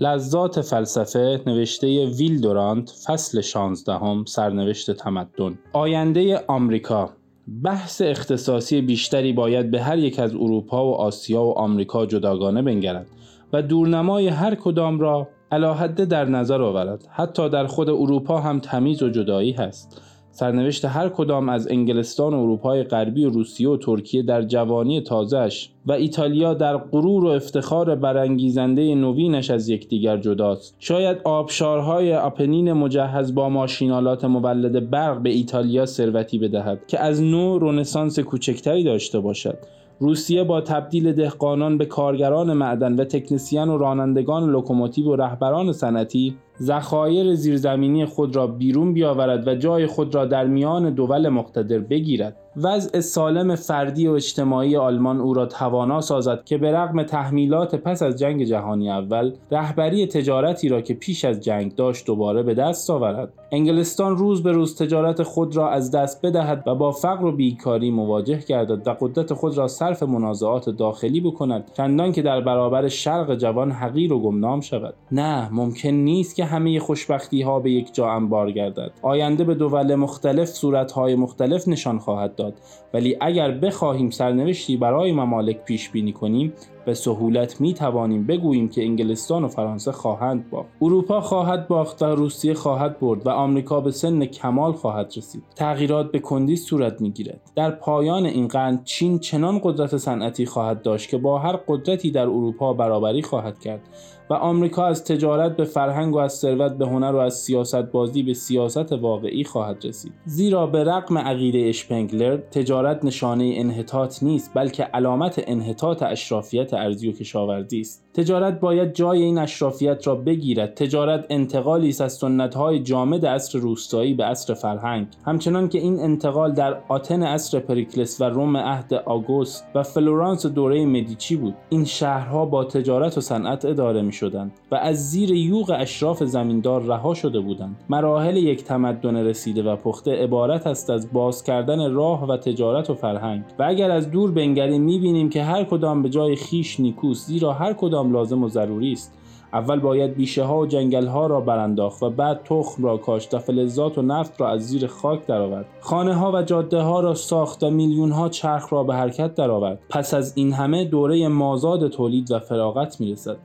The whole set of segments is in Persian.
لذات فلسفه نوشته ویل دورانت فصل 16 سرنوشت تمدن. آینده آمریکا. بحث اختصاصی بیشتری باید به هر یک از اروپا و آسیا و آمریکا جداگانه بنگرد و دورنمای هر کدام را علاحده در نظر آورد. حتی در خود اروپا هم تمیز و جدایی هست. سرنوشت هر کدام از انگلستان و اروپای غربی و روسیه و ترکیه در جوانی تازهش و ایتالیا در غرور و افتخار برانگیزنده نوینش از یکدیگر جداست. شاید آبشارهای آپنین مجهز با ماشینالات مولد برق به ایتالیا ثروتی بدهد که از نو رنسانس کوچکتری داشته باشد. روسیه با تبدیل دهقانان به کارگران معدن و تکنسیان و رانندگان لوکوموتیو و رهبران صنعتی ذخایر زیرزمینی خود را بیرون بیاورد و جای خود را در میان دول مقتدر بگیرد. وضع سالم فردی و اجتماعی آلمان او را توانا سازد که به رغم تحمیلات پس از جنگ جهانی اول رهبری تجارتی را که پیش از جنگ داشت دوباره به دست آورد. انگلستان روز به روز تجارت خود را از دست بدهد و با فقر و بیکاری مواجه گردد و قدرت خود را صرف منازعات داخلی بکند چندان که در برابر شرق جوان حقیر و گمنام شود. نه ممکن نیست که همه خوشبختی ها به یک جا انبار گردد. آینده به دول مختلف صورت های مختلف نشان خواهد داد. ولی اگر بخواهیم سرنوشتی برای ممالک پیش بینی کنیم به سهولت می توانیم بگوییم که انگلستان و فرانسه خواهند باخت. اروپا خواهد باخت و روسیه خواهد برد و آمریکا به سن کمال خواهد رسید. تغییرات به کندی صورت می گیرد. در پایان این قرن چین چنان قدرت صنعتی خواهد داشت که با هر قدرتی در اروپا برابری خواهد کرد و آمریکا از تجارت به فرهنگ و از ثروت به هنر و از سیاست بازی به سیاست واقعی خواهد رسید. زیرا به رغم عقیده اشپنگلر تجارت نشانه انحطاط نیست بلکه علامت انحطاط اشرافیت ارزی و کشاورزی است. تجارت باید جای این اشرافیت را بگیرد. تجارت انتقالی است از سنتهای جامد عصر روستایی به عصر فرهنگ. همچنان که این انتقال در آتن عصر پریکلس و روم عهد آگوست و فلورانس دوره مدیچی بود این شهرها با تجارت و صنعت اداره می شدند و از زیر یوغ اشراف زمیندار رها شده بودند. مراحل یک تمدن رسیده و پخته عبارت است از باز کردن راه و تجارت و فرهنگ. و اگر از دور بنگریم می‌بینیم که هر کدام به جای خیش نیکوست زیرا هر کدام لازم و ضروری است. اول باید بیشه ها و جنگل ها را برانداخت و بعد تخم را کاشت و فلزات و نفت را از زیر خاک درآورد. خانه ها و جاده ها را ساخت و میلیون ها چرخ را به حرکت درآورد. پس از این همه دوره مازاد تولید و فراغت می‌رسد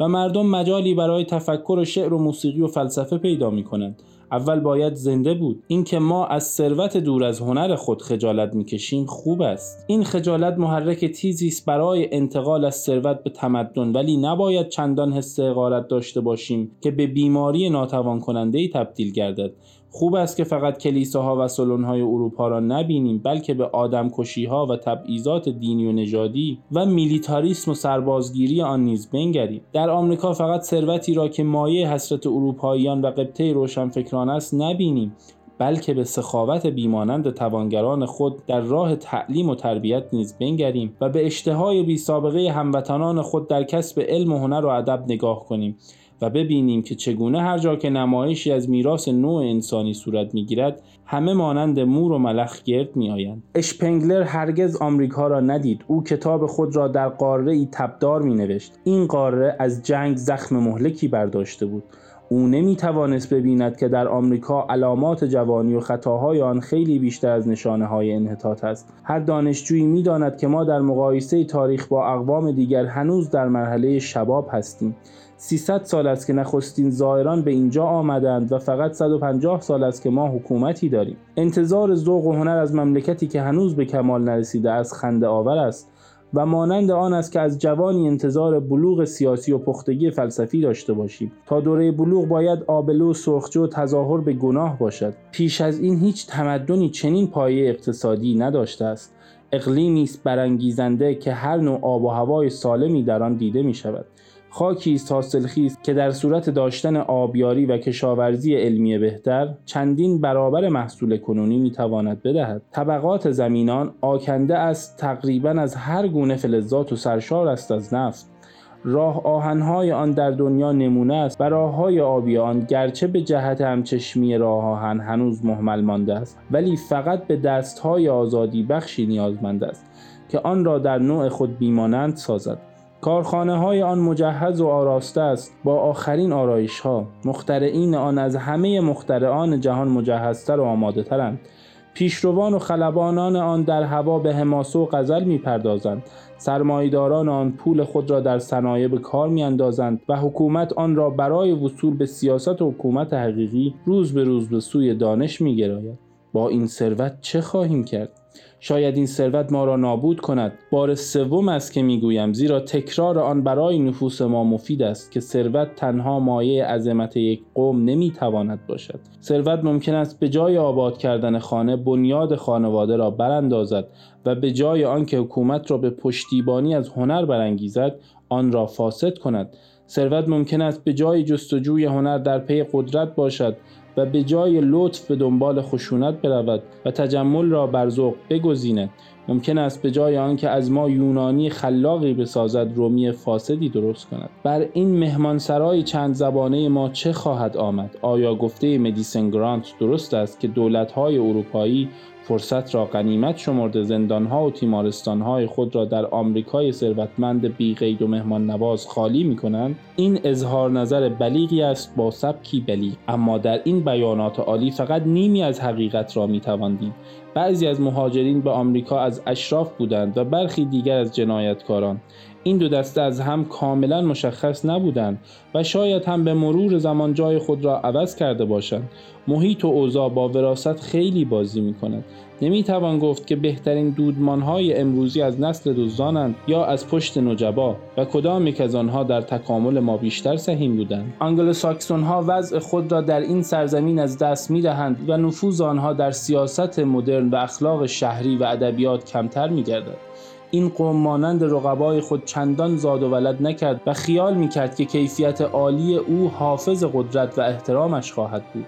و مردم مجالی برای تفکر و شعر و موسیقی و فلسفه پیدا می کنند اول باید زنده بود. اینکه ما از ثروت دور از هنر خود خجالت می‌کشیم خوب است. این خجالت محرک تیزی است برای انتقال از ثروت به تمدن. ولی نباید چندان حس حقارت داشته باشیم که به بیماری ناتوان کننده ای تبدیل گردد. خوب است که فقط کلیساها و سلونهای اروپا را نبینیم بلکه به ها و تبعیضات دینی و نژادی و میلیتاریسم و سربازگیری آن نیز بنگریم. در آمریکا فقط ثروتی را که مایه حسرت اروپاییان و قبطه روشنفکران است نبینیم بلکه به سخاوت بیمانند توانگران خود در راه تعلیم و تربیت نیز بنگریم و به اشتهای بی سابقه هموطنان خود در کسب علم و هنر و ادب نگاه کنیم و ببینیم که چگونه هر جا که نمایشی از میراث نوع انسانی صورت می‌گیرد همه مانند مور و ملخ گرد میآیند. اشپنگلر هرگز آمریکا را ندید. او کتاب خود را در قاره ای تبدار می نوشت این قاره از جنگ زخم مهلکی برداشته بود. او نمی توانست ببیند که در آمریکا علامات جوانی و خطاهای آن خیلی بیشتر از نشانه های انحطاط است. هر دانشجویی می داند که ما در مقایسه تاریخ با اقوام دیگر هنوز در مرحله شباب هستیم. 300 سال است که نخستین زائران به اینجا آمدند و فقط 150 سال است که ما حکومتی داریم. انتظار ذوق و هنر از مملکتی که هنوز به کمال نرسیده است خنده آور است. و مانند آن است که از جوانی انتظار بلوغ سیاسی و پختگی فلسفی داشته باشیم. تا دوره بلوغ باید آبلو سرخجو تظاهر به گناه باشد. پیش از این هیچ تمدنی چنین پایه اقتصادی نداشته است. اقلیمی است برانگیزنده که هر نوع آب و هوای سالمی در آن دیده می شود خاکی است حاصلخیز که در صورت داشتن آبیاری و کشاورزی علمی بهتر چندین برابر محصول کنونی می‌تواند بدهد. طبقات زمینان آکنده است تقریبا از هر گونه فلزات و سرشار است از نفت. راه آهنهای آن در دنیا نمونه است و های آبی آن گرچه به جهت همچشمی راه آهن هنوز محمل مانده است ولی فقط به دستهای آزادی بخشی نیازمند است که آن را در نوع خود بیمانند سازد. کارخانه های آن مجهز و آراسته است با آخرین آرایش ها مخترعین آن از همه مخترعان جهان مجهزتر و آماده ترند پیشروان و خلبانان آن در هوا به حماسه و غزل می‌پردازند. سرمایداران آن پول خود را در صنایع به کار میاندازند و حکومت آن را برای وصول به سیاست و حکومت حقیقی روز به روز به سوی دانش میگراید با این ثروت چه خواهیم کرد؟ شاید این ثروت ما را نابود کند. بار سوم است که می‌گویم زیرا تکرار آن برای نفوس ما مفید است که ثروت تنها مایه عظمت یک قوم نمی‌تواند باشد. ثروت ممکن است به جای آباد کردن خانه بنیاد خانواده را براندازد و به جای آنکه حکومت را به پشتیبانی از هنر برانگیزد آن را فاسد کند. ثروت ممکن است به جای جستجوی هنر در پی قدرت باشد و به جای لطف به دنبال خشونت برود و تجمل را بر ذوق بگزیند. ممکن است به جای آنکه از ما یونانی خلاقی بسازد رومی فاسدی درست کند. بر این مهمانسرای چند زبانه ما چه خواهد آمد؟ آیا گفته مدیسن گرانت درست است که دولت‌های اروپایی فرصت را غنیمت شمرده زندانها و تیمارستانهای خود را در آمریکای ثروتمند بیقید و مهمان نواز خالی می کنند این اظهار نظر بلیغی است با سبکی بلیغ. اما در این بیانات عالی فقط نیمی از حقیقت را می تواندیم بعضی از مهاجرین به آمریکا از اشراف بودند و برخی دیگر از جنایتکاران. این دو دسته از هم کاملا مشخص نبودند و شاید هم به مرور زمان جای خود را عوض کرده باشند. محیط و اوضاع با وراست خیلی بازی می کند نمی توان گفت که بهترین دودمان های امروزی از نسل دزدانند یا از پشت نجبا و کدام یک از آنها در تکامل ما بیشتر سهیم بودند. آنگلو ساکسون ها وضع خود را در این سرزمین از دست می دهند و نفوذ آنها در سیاست مدرن و اخلاق شهری و ادبیات کمتر می گردد این قوم مانند رقبای خود چندان زاد و ولد نکرد و خیال می‌کرد که کیفیت عالی او حافظ قدرت و احترامش خواهد بود.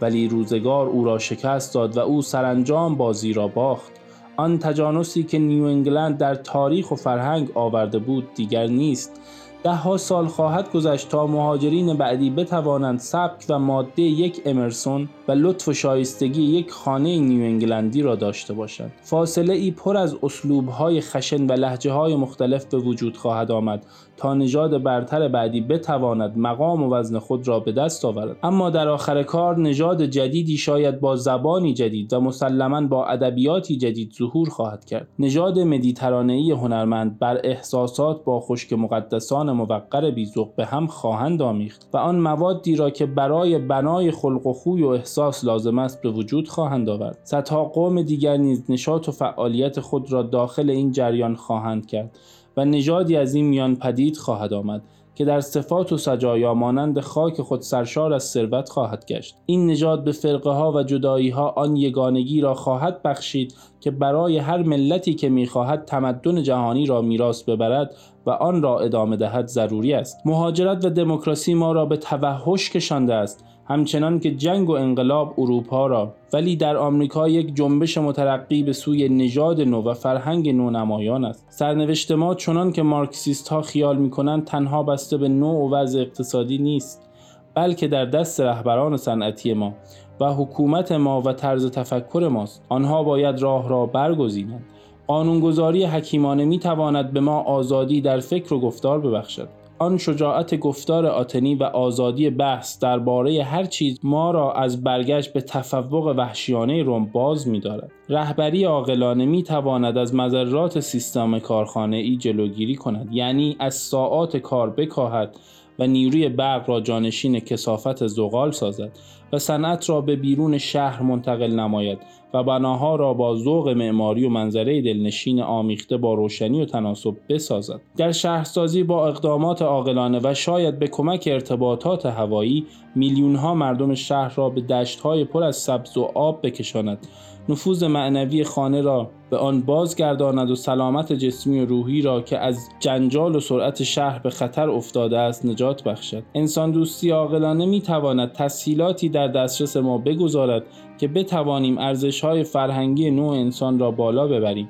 ولی روزگار او را شکست داد و او سرانجام بازی را باخت. آن تجانسی که نیو انگلند در تاریخ و فرهنگ آورده بود دیگر نیست. ها سال خواهد گذشت تا مهاجرین بعدی بتوانند سبک و ماده یک امرسون و لطف و شایستگی یک خانه نیو انگلندی را داشته باشند فاصله ای پر از اسلوب های خشن و لحجه های مختلف به وجود خواهد آمد تا نژاد برتر بعدی بتواند مقام و وزن خود را به دست آورد. اما در آخر کار نژاد جدیدی شاید با زبانی جدید و مسلما با ادبیاتی جدید ظهور خواهد کرد. نژاد مدیترانه‌ای هنرمند بر احساسات با خشک مقدسان موقر بیزوق به هم خواهند آمیخت و آن موادی را که برای بنای خلق و خوی و احساس لازم است به وجود خواهند آورد. صدها قوم دیگر نیز نشاط و فعالیت خود را داخل این جریان خواهند کرد و نژادی از این میان پدید خواهد آمد که در صفات و سجایا مانند خاک خود سرشار از ثروت خواهد گشت. این نژاد به فرقه ها و جدایی ها آن یگانگی را خواهد بخشید که برای هر ملتی که می‌خواهد تمدن جهانی را میراث ببرد و آن را ادامه دهد ضروری است. مهاجرت و دموکراسی ما را به توحش کشانده است. همچنان که جنگ و انقلاب اروپا را ولی در آمریکا یک جنبش مترقی به سوی نژاد نو و فرهنگ نو نمایان است. سرنوشت ما چنان که مارکسیست ها خیال می کنند تنها بسته به نوع و وضع اقتصادی نیست بلکه در دست رهبران صنعتی ما و حکومت ما و طرز تفکر ماست. آنها باید راه را برگزینند. قانونگذاری حکیمانه می تواند به ما آزادی در فکر و گفتار ببخشد. آن شجاعت گفتار آتنی و آزادی بحث درباره هر چیز ما را از برگشت به تفوق وحشیانه روم باز می دارد. رهبری عاقلانه می تواند از مذرات سیستم کارخانه ای جلوگیری کند یعنی از ساعات کار بکاهد و نیروی برق را جانشین کسافت زغال سازد و صنعت را به بیرون شهر منتقل نماید و بناها را با ذوق معماری و منظره دلنشین آمیخته با روشنی و تناسب بسازد. در شهرسازی با اقدامات عاقلانه و شاید به کمک ارتباطات هوایی میلیونها مردم شهر را به دشتهای پر از سبز و آب بکشاند. نفوذ معنوی خانه را به آن بازگرداند و سلامت جسمی و روحی را که از جنجال و سرعت شهر به خطر افتاده است نجات بخشد. انسان دوستی عاقلانه می تواند تسهیلاتی در دسترس ما بگذارد که بتوانیم ارزش های فرهنگی نوع انسان را بالا ببریم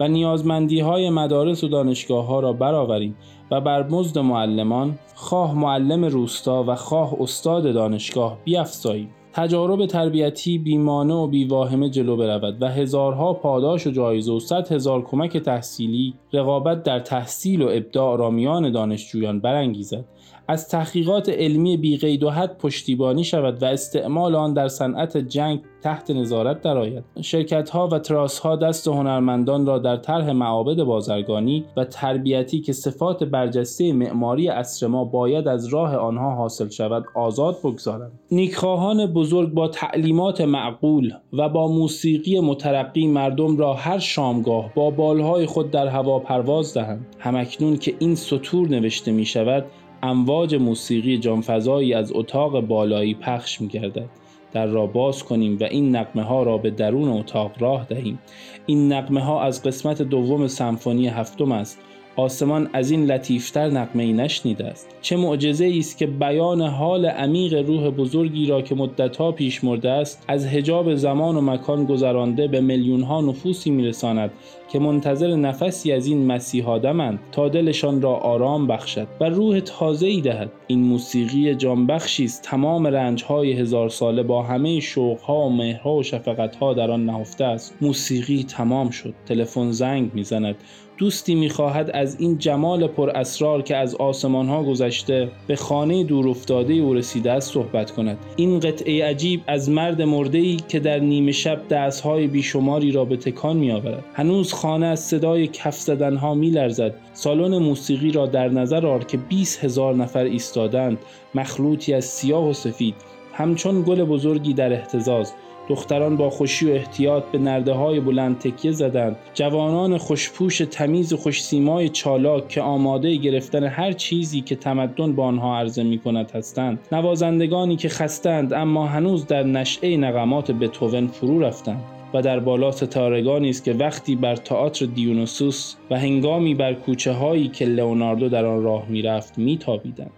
و نیازمندی های مدارس و دانشگاه ها را برآوریم و بر مزد معلمان خواه معلم روستا و خواه استاد دانشگاه بیافزاییم تجارب تربیتی بیمانه و بیواهمه جلو برود و هزارها پاداش و جایزه و صد هزار کمک تحصیلی رقابت در تحصیل و ابداع را میان دانشجویان برانگیزد. از تحقیقات علمی بیقید و حد پشتیبانی شود و استعمال آن در صنعت جنگ تحت نظارت درآید. شرکت ها و تراس ها دست هنرمندان را در طرح معابد بازرگانی و تربیتی که صفات برجسته معماری عصر ما باید از راه آنها حاصل شود آزاد بگذارند. نیکخواهان بزرگ با تعلیمات معقول و با موسیقی مترقی مردم را هر شامگاه با بالهای خود در هوا پرواز دهند. همکنون که این سطور نوشته می شود امواج موسیقی جانفضایی از اتاق بالایی پخش می گردد. در را باز کنیم و این نقمه ها را به درون اتاق راه دهیم این نقمه ها از قسمت دوم سمفونی هفتم است آسمان از این لطیفتر نقمه ای نشنیده است. چه معجزه است که بیان حال عمیق روح بزرگی را که مدتها پیش مرده است از حجاب زمان و مکان گذرانده به میلیون ها نفوسی میرساند که منتظر نفسی از این مسیح آدمند تا دلشان را آرام بخشد و روح تازه ای دهد. این موسیقی جانبخشی است. تمام رنج های هزار ساله با همه شوق ها و مهرها و شفقت ها در آن نهفته است. موسیقی تمام شد. تلفن زنگ می‌زند. دوستی می‌خواهد از این جمال پر اسرار که از آسمان ها گذشته به خانه دور افتاده او رسیده است صحبت کند. این قطعه عجیب از مرد مرده ای که در نیمه شب های بیشماری را به تکان می آورد هنوز خانه از صدای کف زدن ها می لرزد سالن موسیقی را در نظر آر که 20 هزار نفر ایستادند. مخلوطی از سیاه و سفید. همچون گل بزرگی در احتزاز. دختران با خوشی و احتیاط به نرده های بلند تکیه زدند. جوانان خوشپوش تمیز و خوشسیمای چالاک که آماده گرفتن هر چیزی که تمدن با آنها عرضه می کند هستند. نوازندگانی که خستند اما هنوز در نشعه نغمات بتوون فرو رفتند و در بالا ستارگانی است که وقتی بر تئاتر دیونوسوس و هنگامی بر کوچه هایی که لئوناردو در آن راه می‌رفت میتابیدند.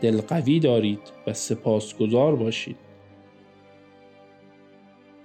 دل قوی دارید و سپاسگزار باشید.